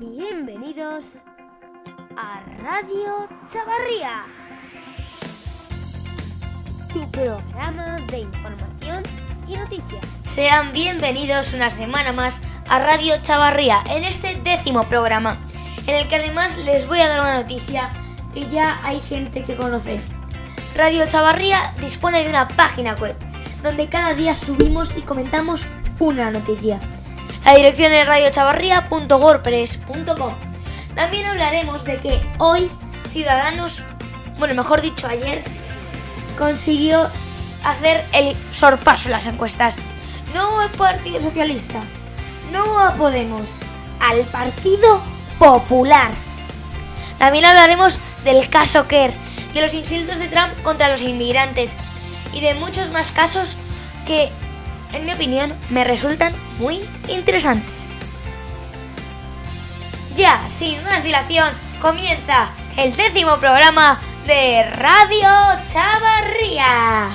Bienvenidos a Radio Chavarría, tu programa de información y noticias. Sean bienvenidos una semana más a Radio Chavarría en este décimo programa, en el que además les voy a dar una noticia que ya hay gente que conoce. Radio Chavarría dispone de una página web donde cada día subimos y comentamos una noticia. La dirección es radiochavarría.wordpress.com. También hablaremos de que hoy Ciudadanos, bueno, mejor dicho ayer, consiguió hacer el sorpaso en las encuestas. No al Partido Socialista, no a Podemos, al Partido Popular. También hablaremos del caso Kerr, de los insultos de Trump contra los inmigrantes y de muchos más casos que, en mi opinión, me resultan muy interesantes. Ya, sin más dilación, comienza el décimo programa de Radio Chavarría.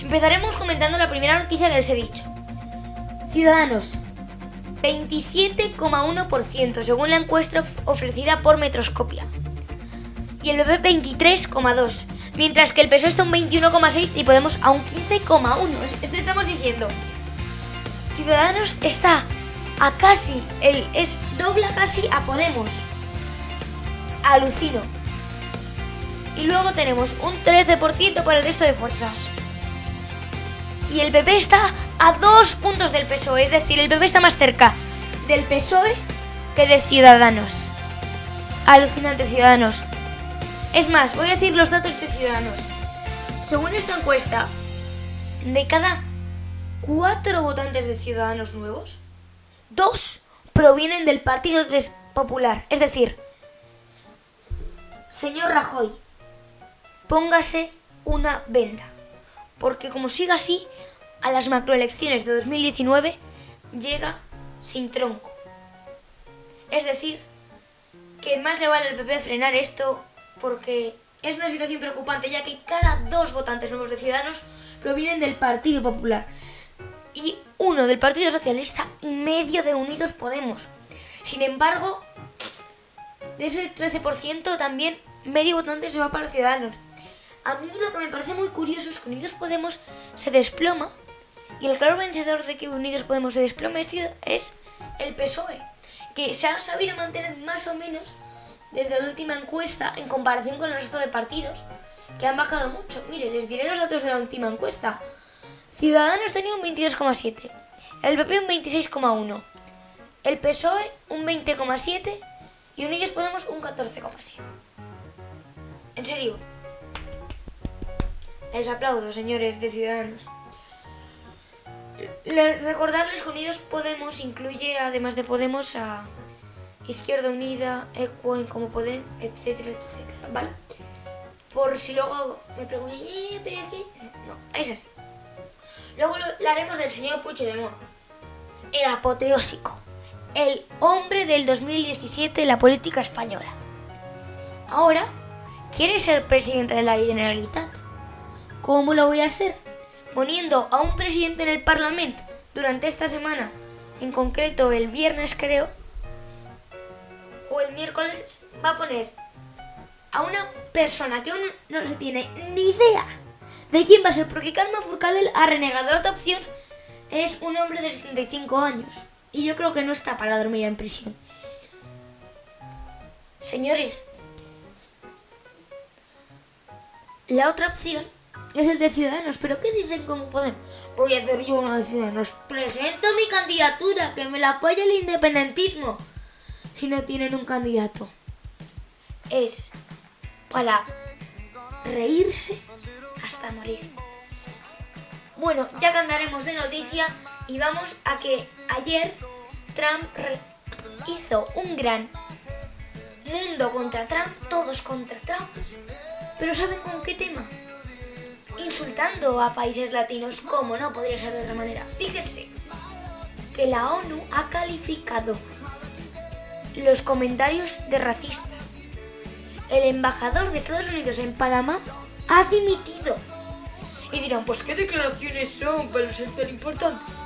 Empezaremos comentando la primera noticia que les he dicho. Ciudadanos, 27,1% según la encuesta ofrecida por Metroscopia. Y el PP 23,2%, mientras que el PSOE está un 21,6% y Podemos a un 15,1%. Esto estamos diciendo. Ciudadanos está a casi, el, es dobla casi a Podemos. Alucino. Y luego tenemos un 13% para el resto de fuerzas. Y el PP está a dos puntos del PSOE, es decir, el PP está más cerca del PSOE que de Ciudadanos. Alucinante Ciudadanos. Es más, voy a decir los datos de Ciudadanos. Según esta encuesta, de cada cuatro votantes de Ciudadanos nuevos, dos provienen del Partido Popular. Es decir, señor Rajoy, póngase una venda. Porque como siga así, a las macroelecciones de 2019 llega sin tronco. Es decir, que más le vale al PP frenar esto porque es una situación preocupante ya que cada dos votantes nuevos de Ciudadanos provienen del Partido Popular y uno del Partido Socialista y medio de Unidos Podemos. Sin embargo, de ese 13% también medio votante se va para Ciudadanos. A mí lo que me parece muy curioso es que Unidos Podemos se desploma y el claro vencedor de que Unidos Podemos se desplome es el PSOE, que se ha sabido mantener más o menos desde la última encuesta en comparación con el resto de partidos, que han bajado mucho. Mire, les diré los datos de la última encuesta. Ciudadanos tenía un 22,7, el PP un 26,1, el PSOE un 20,7 y Unidos Podemos un 14,7. En serio. Les aplaudo, señores de Ciudadanos. recordarles que Unidos Podemos incluye, además de Podemos, a Izquierda Unida, Equo, Como Podem, etcétera, etcétera, ¿vale? Por si luego me preguntan, ¿eh, pero es? No, es así. Luego lo, haremos del señor Pucho de Moro. El apoteósico. El hombre del 2017 en la política española. Ahora quiere ser presidente de la Generalitat. ¿Cómo lo voy a hacer? Poniendo a un presidente en el Parlamento durante esta semana, en concreto el viernes creo, o el miércoles va a poner a una persona que aún no se tiene ni idea de quién va a ser, porque Carmen Furcadell ha renegado. La otra opción es un hombre de 75 años y yo creo que no está para dormir en prisión. Señores, la otra opción es el de Ciudadanos, pero ¿qué dicen cómo pueden? Voy a hacer yo uno de Ciudadanos. Presento mi candidatura, que me la apoya el independentismo si no tienen un candidato. Es para reírse hasta morir. Bueno, ya cambiaremos de noticia y vamos a que ayer Trump hizo un gran mundo contra Trump, todos contra Trump. Pero ¿saben con qué tema? Insultando a países latinos, como no podría ser de otra manera. Fíjense que la ONU ha calificado los comentarios de racistas. El embajador de Estados Unidos en Panamá ha dimitido. Y dirán, pues ¿qué declaraciones son para ser tan importantes?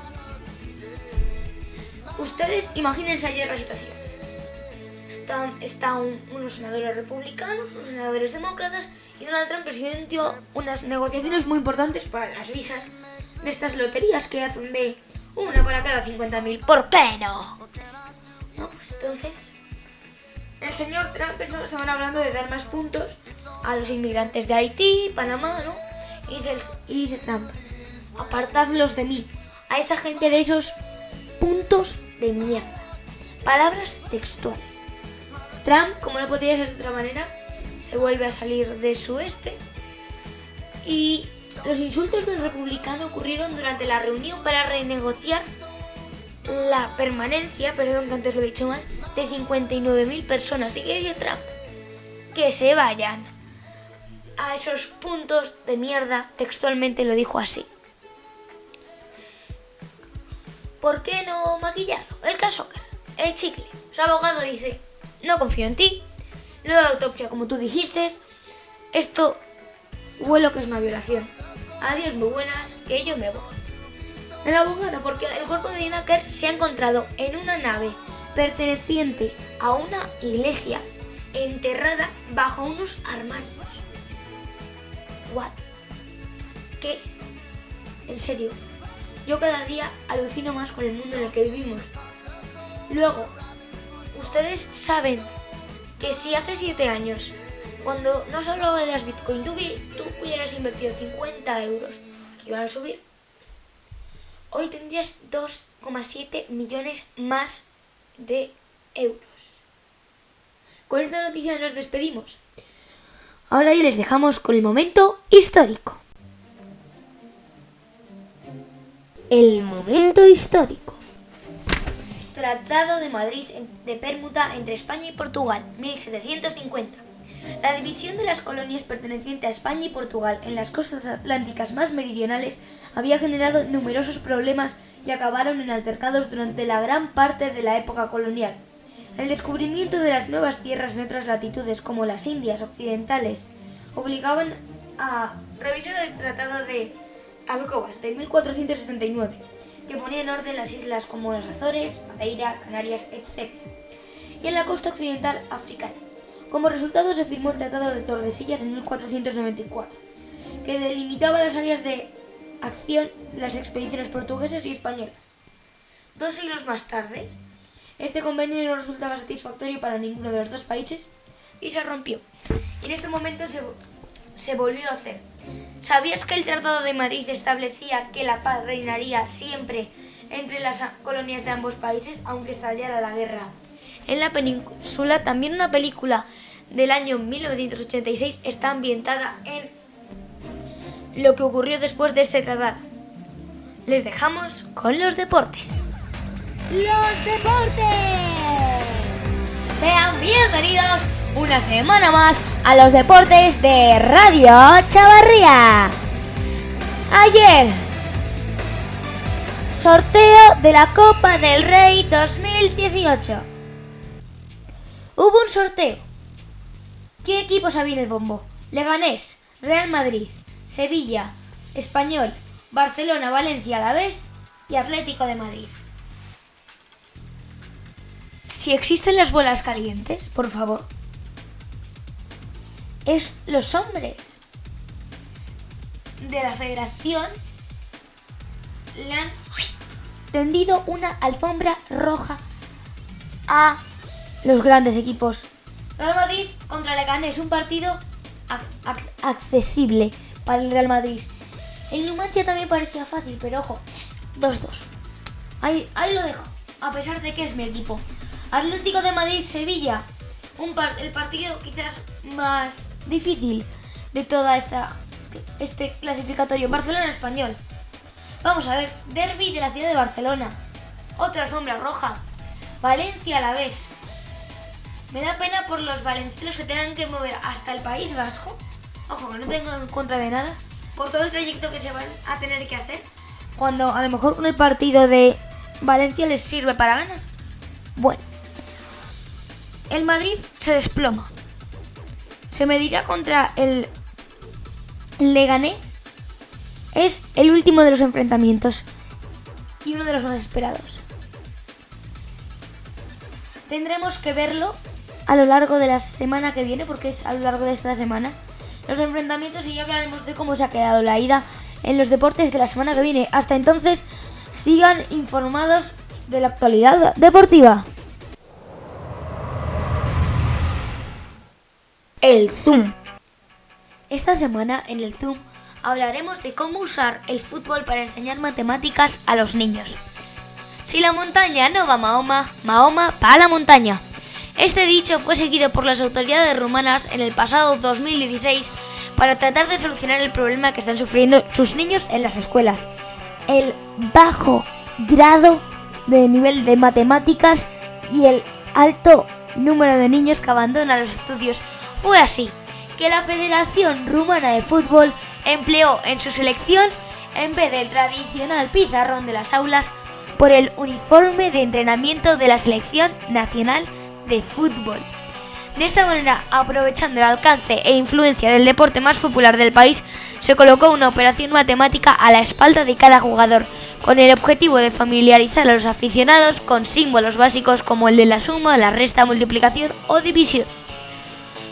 Ustedes imagínense ayer la situación. Están, está unos senadores republicanos, unos senadores demócratas y Donald Trump presidió unas negociaciones muy importantes para las visas de estas loterías que hacen de una para cada 50.000. ¿Por qué no? No, pues entonces el señor Trump estaban hablando de dar más puntos a los inmigrantes de Haití, Panamá, ¿no? Y dice, y dice Trump, apartadlos de mí, a esa gente de esos puntos de mierda. Palabras textuales. Trump, como no podría ser de otra manera, se vuelve a salir de su este y los insultos del republicano ocurrieron durante la reunión para renegociar la permanencia, perdón que antes lo he dicho mal, de 59.000 personas. ¿Y qué dice Trump? Que se vayan a esos puntos de mierda, textualmente lo dijo así. ¿Por qué no maquillarlo? El caso, el chicle. Su abogado dice, no confío en ti, no da la autopsia como tú dijiste, esto huelo que es una violación. Adiós, muy buenas, que yo me voy. El abogado, porque el cuerpo de Dina se ha encontrado en una nave perteneciente a una iglesia enterrada bajo unos armarios. ¿What? ¿Qué? En serio, yo cada día alucino más con el mundo en el que vivimos. Luego, ustedes saben que si hace 7 años, cuando no se hablaba de las Bitcoin, tú, tú hubieras invertido 50 euros, aquí van a subir, hoy tendrías 2,7 millones más de euros. Con esta noticia nos despedimos. Ahora ya les dejamos con el momento histórico. El momento histórico. Tratado de Madrid de permuta entre España y Portugal, 1750. La división de las colonias pertenecientes a España y Portugal en las costas atlánticas más meridionales había generado numerosos problemas y acabaron en altercados durante la gran parte de la época colonial. El descubrimiento de las nuevas tierras en otras latitudes, como las Indias occidentales, obligaban a revisar el Tratado de Alcobas de 1479, que ponía en orden las islas como las Azores, Madeira, Canarias, etc., y en la costa occidental africana. Como resultado se firmó el Tratado de Tordesillas en 1494, que delimitaba las áreas de acción de las expediciones portuguesas y españolas. Dos siglos más tarde, este convenio no resultaba satisfactorio para ninguno de los dos países y se rompió. Y en este momento se, se volvió a hacer. ¿Sabías que el Tratado de Madrid establecía que la paz reinaría siempre entre las colonias de ambos países, aunque estallara la guerra en la península. También una película del año 1986 está ambientada en lo que ocurrió después de este tratado. Les dejamos con los deportes. ¡Los deportes! Sean bienvenidos una semana más a los deportes de Radio Chavarría. Ayer, sorteo de la Copa del Rey 2018. Hubo un sorteo. ¿Qué equipos había en el bombo? Leganés, Real Madrid, Sevilla, Español, Barcelona, Valencia, Alavés y Atlético de Madrid. Si existen las bolas calientes, por favor, es los hombres de la federación le han tendido una alfombra roja a los grandes equipos. Real Madrid contra Leganés, un partido accesible para el Real Madrid. El Numancia también parecía fácil, pero ojo, 2-2. Ahí, ahí lo dejo, a pesar de que es mi equipo. Atlético de Madrid-Sevilla, un el partido quizás más difícil de toda esta este clasificatorio. Barcelona-Español. Vamos a ver, derby de la ciudad de Barcelona. Otra alfombra roja. Valencia a la vez. Me da pena por los valencianos que tengan que mover hasta el País Vasco. Ojo, que no tengo en contra de nada. Por todo el trayecto que se van a tener que hacer. Cuando a lo mejor el partido de Valencia les sirve para ganar. Bueno. El Madrid se desploma. Se medirá contra el Leganés. Es el último de los enfrentamientos. Y uno de los más esperados. tendremos que verlo a lo largo de la semana que viene, porque es a lo largo de esta semana, los enfrentamientos y ya hablaremos de cómo se ha quedado la ida en los deportes de la semana que viene. Hasta entonces, sigan informados de la actualidad deportiva. El Zoom. Esta semana en el Zoom hablaremos de cómo usar el fútbol para enseñar matemáticas a los niños. Si la montaña no va Mahoma, Mahoma va a la montaña. Este dicho fue seguido por las autoridades rumanas en el pasado 2016 para tratar de solucionar el problema que están sufriendo sus niños en las escuelas. El bajo grado de nivel de matemáticas y el alto número de niños que abandonan los estudios. Fue así que la Federación Rumana de Fútbol empleó en su selección, en vez del tradicional pizarrón de las aulas, por el uniforme de entrenamiento de la Selección Nacional de Fútbol. De esta manera, aprovechando el alcance e influencia del deporte más popular del país, se colocó una operación matemática a la espalda de cada jugador, con el objetivo de familiarizar a los aficionados con símbolos básicos como el de la suma, la resta, multiplicación o división.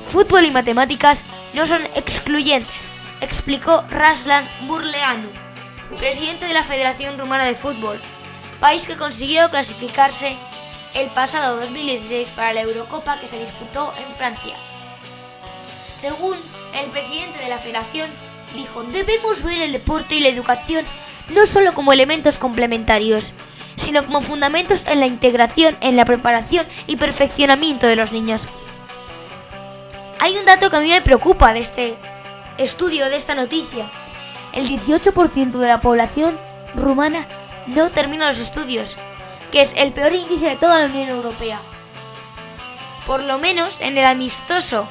Fútbol y matemáticas no son excluyentes, explicó Raslan Burleanu, presidente de la Federación Rumana de Fútbol, país que consiguió clasificarse el pasado 2016 para la Eurocopa que se disputó en Francia. Según el presidente de la federación, dijo, debemos ver el deporte y la educación no solo como elementos complementarios, sino como fundamentos en la integración, en la preparación y perfeccionamiento de los niños. Hay un dato que a mí me preocupa de este estudio, de esta noticia. El 18% de la población rumana no termina los estudios que es el peor índice de toda la Unión Europea. Por lo menos en el amistoso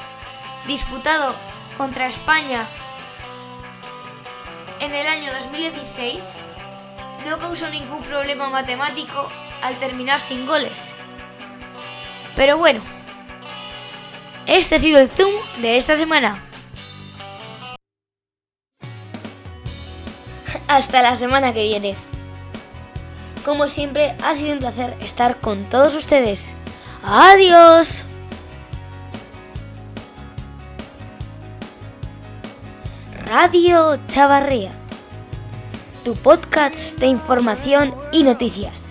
disputado contra España en el año 2016, no causó ningún problema matemático al terminar sin goles. Pero bueno, este ha sido el Zoom de esta semana. Hasta la semana que viene. Como siempre, ha sido un placer estar con todos ustedes. Adiós. Radio Chavarría, tu podcast de información y noticias.